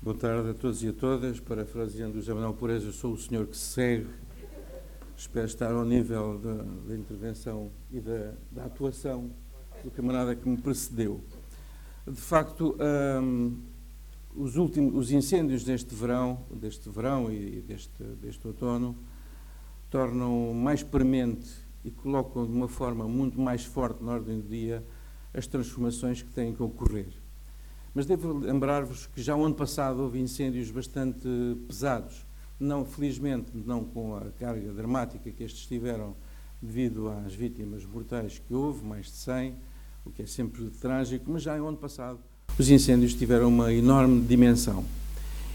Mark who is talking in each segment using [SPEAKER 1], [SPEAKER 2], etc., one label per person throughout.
[SPEAKER 1] Boa tarde a todos e a todas. Parafraseando o José Manuel Pureza, eu sou o senhor que segue. Espero estar ao nível da, da intervenção e da, da, atuação do camarada que me precedeu. De facto, um, os, últimos, os incêndios deste verão, deste verão e deste, deste outono, tornam mais premente e colocam de uma forma muito mais forte na ordem do dia as transformações que têm que ocorrer. Mas devo lembrar-vos que já o ano passado houve incêndios bastante pesados, não, felizmente, não com a carga dramática que estes tiveram devido às vítimas mortais que houve, mais de 100, o que é sempre trágico, mas já no ano passado os incêndios tiveram uma enorme dimensão.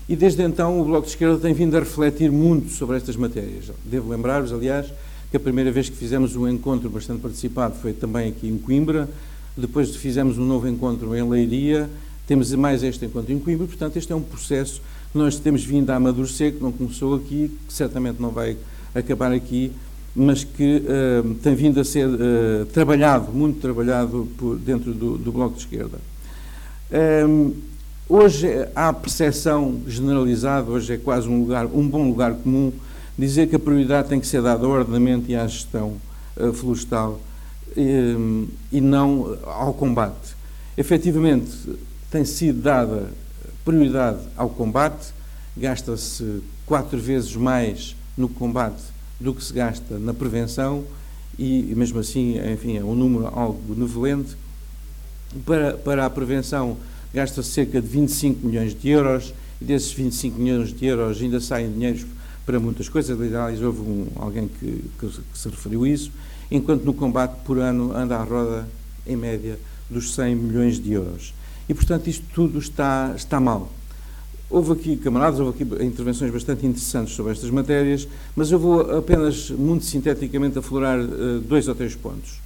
[SPEAKER 1] E desde então o Bloco de Esquerda tem vindo a refletir muito sobre estas matérias. Devo lembrar-vos, aliás, que a primeira vez que fizemos um encontro bastante participado foi também aqui em Coimbra, depois fizemos um novo encontro em Leiria, temos mais este encontro em Coimbra, portanto, este é um processo que nós temos vindo a amadurecer, que não começou aqui, que certamente não vai acabar aqui, mas que uh, tem vindo a ser uh, trabalhado, muito trabalhado por, dentro do, do, Bloco de Esquerda. Um, ehm, hoje há a percepção generalizada, hoje é quase um, lugar, um bom lugar comum, dizer que a prioridade tem que ser dada ao ordenamento e à gestão uh, florestal um, e não ao combate. Efetivamente, tem sido dada prioridade ao combate, gasta-se quatro vezes mais no combate do que se gasta na prevenção e, mesmo assim, enfim, é um número algo benevolente. Para, para a prevenção gasta-se cerca de 25 milhões de euros e desses 25 milhões de euros ainda saem dinheiros para muitas coisas. Aliás, houve um, alguém que, que, que se referiu a isso, enquanto no combate por ano anda à roda, em média, dos 100 milhões de euros. E, portanto, isto tudo está, está mal. Houve aqui, camaradas, houve aqui intervenções bastante interessantes sobre estas matérias, mas eu vou apenas, muito sinteticamente, aflorar uh, dois ou três pontos.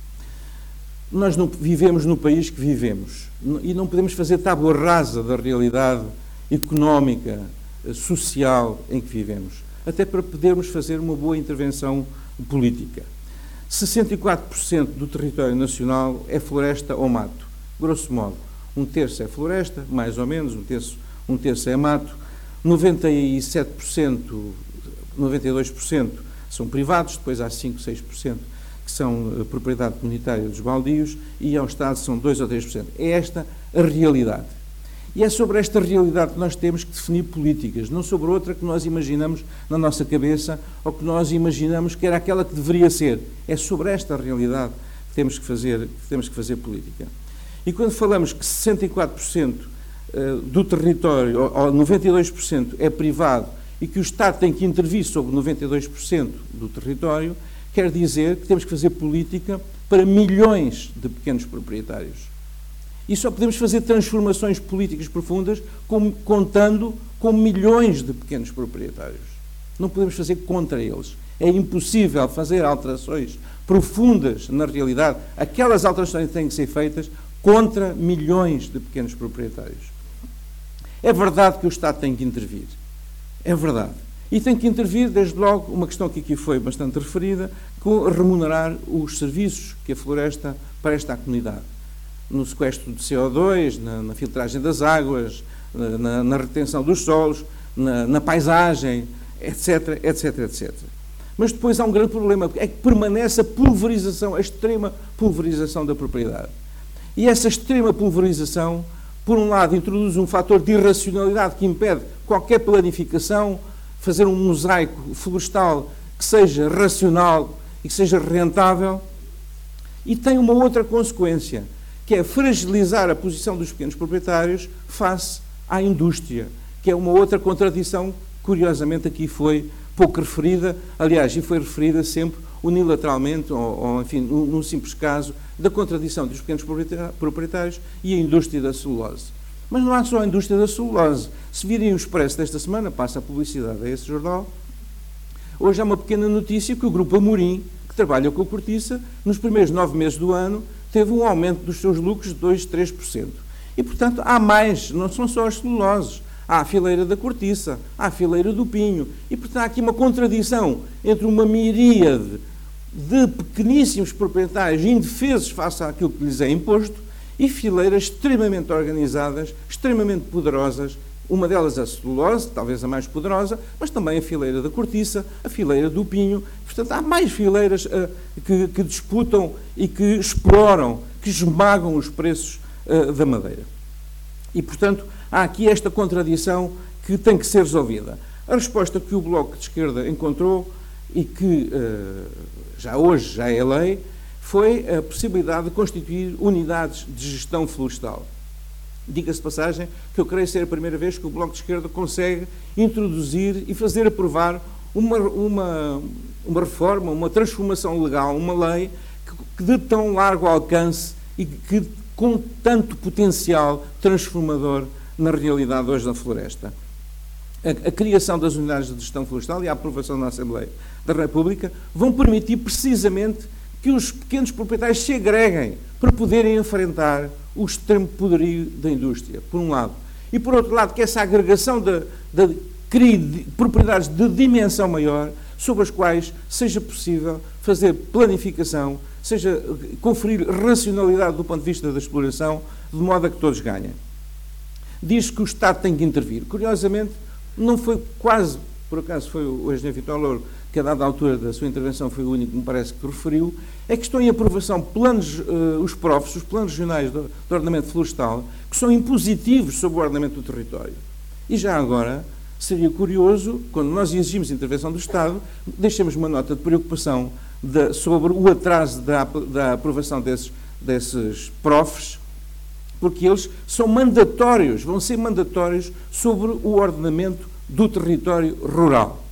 [SPEAKER 1] Nós não vivemos no país que vivemos e não podemos fazer tábua rasa da realidade económica, uh, social em que vivemos, até para podermos fazer uma boa intervenção política. 64% do território nacional é floresta ou mato, grosso modo um terço é floresta, mais ou menos, um terço, um terço é mato, 97%, 92% são privados, depois há 5, 6% que são eh, propriedade comunitária dos baldios e ao Estado são 2 ou 3%. É esta a realidade. E é sobre esta realidade que nós temos que definir políticas, não sobre outra que nós imaginamos na nossa cabeça ou que nós imaginamos que era aquela que deveria ser. É sobre esta realidade que temos que fazer, que temos que fazer política. E quando falamos que 64% eh, do território, ou 92% é privado e que o Estado tem que intervir sobre 92% do território, quer dizer que temos que fazer política para milhões de pequenos proprietários. E só podemos fazer transformações políticas profundas com, contando com milhões de pequenos proprietários. Não podemos fazer contra eles. É impossível fazer alterações profundas na realidade. Aquelas alterações têm que ser feitas contra milhões de pequenos proprietários. É verdade que o Estado tem que intervir. É verdade. E tem que intervir, desde logo, uma questão que aqui foi bastante referida, com remunerar os serviços que a floresta presta à comunidade. No sequestro de CO2, na, na filtragem das águas, na, na retenção dos solos, na, na, paisagem, etc, etc, etc. Mas depois há um grande problema, é que permanece a pulverização, a extrema pulverização da propriedade. E essa extrema pulverização, por um lado, introduz um fator de irracionalidade que impede qualquer planificação, fazer um mosaico florestal que seja racional e que seja rentável, e tem uma outra consequência, que é fragilizar a posição dos pequenos proprietários face à indústria, que é uma outra contradição, curiosamente aqui foi pouco referida, aliás, e foi referida sempre unilateralmente, ou, ou enfim, num, num simples caso, da contradição dos pequenos proprietários e a indústria da celulose. Mas não há só a indústria da celulose. Se virem o Expresso desta semana, passa a publicidade a esse jornal, hoje há uma pequena notícia que o Grupo Amorim, que trabalha com a cortiça, nos primeiros nove meses do ano, teve um aumento dos seus lucros de 2, 3%. E, portanto, há mais, não são só as celuloses. Há a fileira da cortiça, há a fileira do pinho. E, portanto, há aqui uma contradição entre uma miríade de pequeníssimos proprietários indefesos face àquilo que lhes é imposto e fileiras extremamente organizadas, extremamente poderosas Uma delas a celulose, talvez a mais poderosa, mas também a fileira da cortiça, a fileira do pinho. Portanto, há mais fileiras uh, que, que, disputam e que exploram, que esmagam os preços uh, da madeira. E, portanto, há aqui esta contradição que tem que ser resolvida. A resposta que o Bloco de Esquerda encontrou e que uh, já hoje já é lei foi a possibilidade de constituir unidades de gestão florestal. Diga-se passagem que eu creio ser a primeira vez que o Bloco de Esquerda consegue introduzir e fazer aprovar uma, uma, uma reforma, uma transformação legal, uma lei que, que de tão largo alcance e que com tanto potencial transformador na realidade hoje da floresta. A, a, criação das unidades de gestão florestal e a aprovação na Assembleia da República vão permitir precisamente que os pequenos proprietários se agreguem para poderem enfrentar o extremo poderio da indústria, por um lado. E, por outro lado, que essa agregação de, de propriedades de dimensão maior, sobre as quais seja possível fazer planificação, seja conferir racionalidade do ponto de vista da exploração, de modo a que todos ganhem. Diz que o Estado tem que intervir. Curiosamente, não foi quase, por acaso foi o engenheiro Vitor Louro que a dada altura da sua intervenção foi o único que me parece que referiu, é que estão em aprovação planos, uh, os PROFs, os planos regionais do, ordenamento florestal, que são impositivos sobre o ordenamento do território. E já agora, seria curioso, quando nós exigimos intervenção do Estado, deixemos uma nota de preocupação de, sobre o atraso da, da aprovação desses, desses PROFs, porque eles são mandatórios, vão ser mandatórios sobre o ordenamento do território rural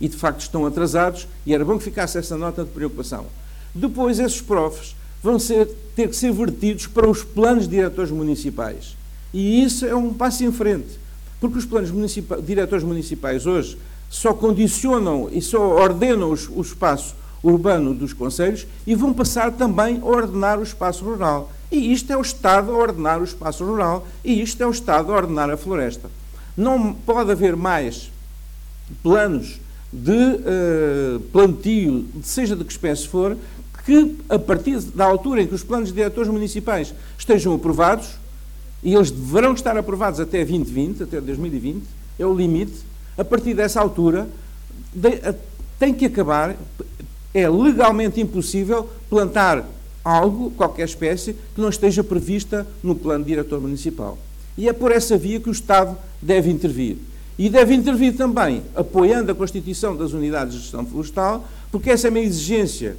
[SPEAKER 1] e de facto estão atrasados, e era bom que ficasse essa nota de preocupação. Depois, esses profs vão ser, ter que ser vertidos para os planos diretores municipais. E isso é um passo em frente, porque os planos municipa diretores municipais hoje só condicionam e só ordenam os, o espaço urbano dos conselhos e vão passar também a ordenar o espaço rural. E isto é o Estado a ordenar o espaço rural e isto é o Estado a ordenar a floresta. Não pode haver mais planos de uh, plantio, seja de que espécie for, que a partir da altura em que os planos diretores municipais estejam aprovados, e eles deverão estar aprovados até 2020, até 2020, é o limite, a partir dessa altura de, a, tem que acabar, é legalmente impossível plantar algo, qualquer espécie, que não esteja prevista no plano diretor municipal. E é por essa via que o Estado deve intervir. E deve intervir também apoiando a constituição das unidades de gestão florestal, porque essa é uma exigência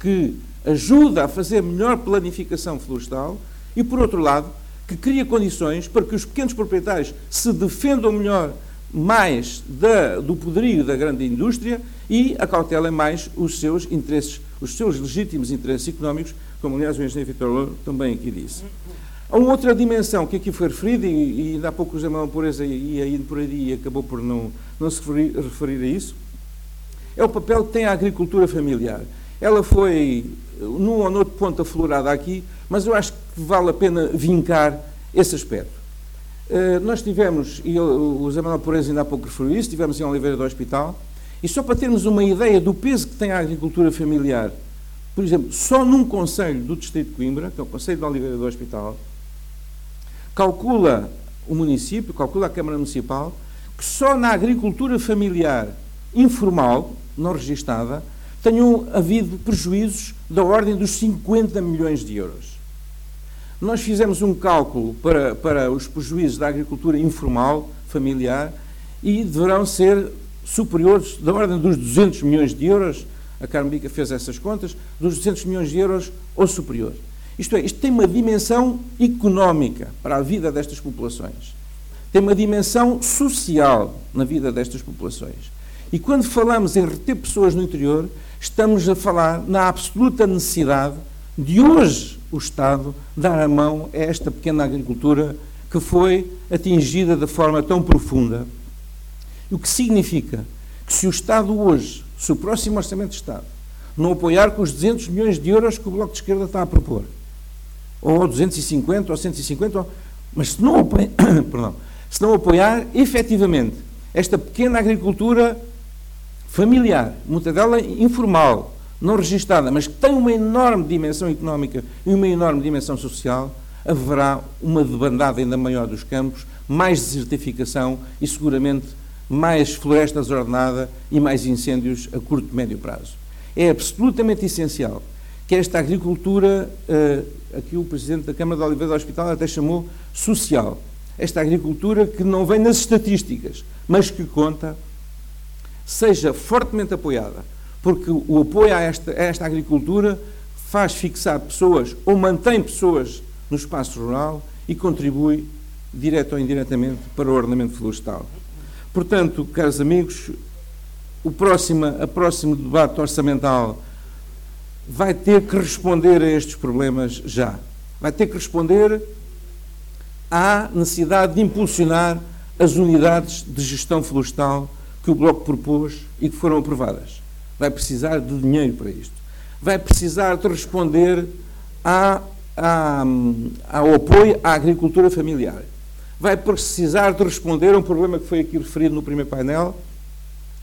[SPEAKER 1] que ajuda a fazer melhor planificação florestal e, por outro lado, que cria condições para que os pequenos proprietários se defendam melhor mais da, do poderio da grande indústria e acautelem mais os seus interesses, os seus legítimos interesses económicos, como aliás o engenheiro Vitor Louro também aqui disse. Há uma outra dimensão que aqui foi referida, e, e ainda há pouco o José Manuel Pureza ia indo por aí e acabou por não, não se referir, referir a isso, é o papel que tem a agricultura familiar. Ela foi, num ou noutro ponto, aflorada aqui, mas eu acho que vale a pena vincar esse aspecto. Uh, nós tivemos, e o José Manuel Pureza ainda há pouco referiu isso, tivemos em Oliveira do Hospital, e só para termos uma ideia do peso que tem a agricultura familiar, por exemplo, só num conselho do Distrito de Coimbra, que é o Conselho de Oliveira do Hospital, calcula o município, calcula a Câmara Municipal, que só na agricultura familiar informal, não registada, tenham havido prejuízos da ordem dos 50 milhões de euros. Nós fizemos um cálculo para, para os prejuízos da agricultura informal, familiar, e deverão ser superiores da ordem dos 200 milhões de euros. A Carmbica fez essas contas, dos 200 milhões de euros ou superior. Isto é, isto tem uma dimensão económica para a vida destas populações. Tem uma dimensão social na vida destas populações. E quando falamos em reter pessoas no interior, estamos a falar na absoluta necessidade de hoje o Estado dar a mão a esta pequena agricultura que foi atingida de forma tão profunda. O que significa que se o Estado hoje, se o próximo Orçamento de Estado, não apoiar com os 200 milhões de euros que o Bloco de Esquerda está a propor, ou 250 ou 150, mas se não, apoiar, perdão, se não apoiar efetivamente esta pequena agricultura familiar, muita dela informal, não registada, mas que tem uma enorme dimensão económica e uma enorme dimensão social, haverá uma debandada ainda maior dos campos, mais desertificação e seguramente mais floresta desordenada e mais incêndios a curto e médio prazo. É absolutamente essencial que esta agricultura, eh, aqui o Presidente da Câmara de Oliveira do Hospital até chamou social, esta agricultura que não vem nas estatísticas, mas que conta, seja fortemente apoiada, porque o apoio a esta, a esta agricultura faz fixar pessoas ou mantém pessoas no espaço rural e contribui, direto ou indiretamente, para o ordenamento florestal. Portanto, caros amigos, o próximo, a próximo debate orçamental vai ter que responder a estes problemas já. Vai ter que responder à necessidade de impulsionar as unidades de gestão florestal que o Bloco propôs e que foram aprovadas. Vai precisar de dinheiro para isto. Vai precisar de responder ao apoio à agricultura familiar. Vai precisar de responder a um problema que foi aqui referido no primeiro painel,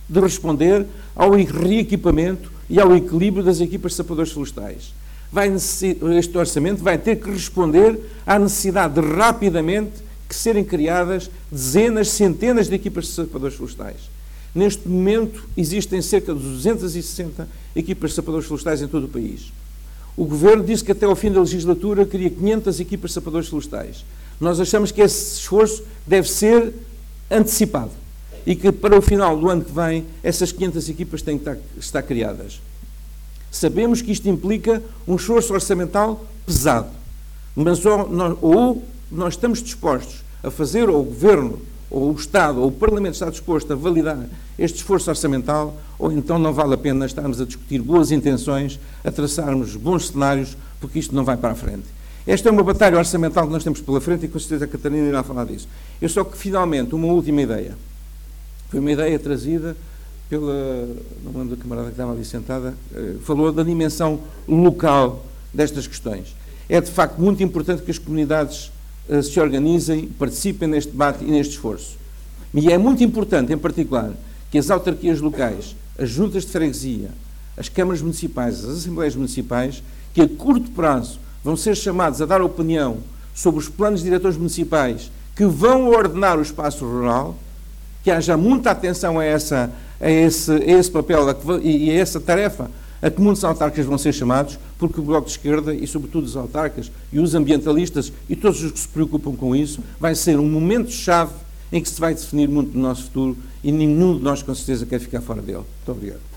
[SPEAKER 1] de responder ao reequipamento e ao equilíbrio das equipas de sapadores florestais. Vai este orçamento vai ter que responder à necessidade de rapidamente que serem criadas dezenas, centenas de equipas de sapadores florestais. Neste momento existem cerca de 260 equipas de sapadores florestais em todo o país. O Governo disse que até ao fim da legislatura queria 500 equipas de sapadores florestais. Nós achamos que esse esforço deve ser antecipado e que para o final do ano que vem essas 500 equipas têm que estar, criadas. Sabemos que isto implica um esforço orçamental pesado, mas ou ou nós estamos dispostos a fazer, ou o Governo, ou o Estado, ou o Parlamento está disposto a validar este esforço orçamental, ou então não vale a pena estarmos a discutir boas intenções, a traçarmos bons cenários, porque isto não vai para a frente. Esta é uma batalha orçamental que nós temos pela frente e com certeza a Catarina irá falar disso. Eu só que, finalmente, uma última ideia. Foi uma ideia trazida pela, não lembro da camarada que estava ali sentada, eh, falou da dimensão local destas questões. É de facto muito importante que as comunidades se organizem, participem neste debate e neste esforço. E é muito importante, em particular, que as autarquias locais, as juntas de freguesia, as câmaras municipais, as assembleias municipais, que a curto prazo vão ser chamados a dar opinião sobre os planos diretores municipais que vão ordenar o espaço rural, que haja muita atenção a, essa, a, esse, a esse papel e a essa tarefa a que muitos autarcas vão ser chamados, porque o Bloco de Esquerda e, sobretudo, os autarcas e os ambientalistas e todos os que se preocupam com isso, vai ser um momento-chave em que se vai definir muito do nosso futuro e nenhum de nós, com certeza, quer ficar fora dele. Muito obrigado.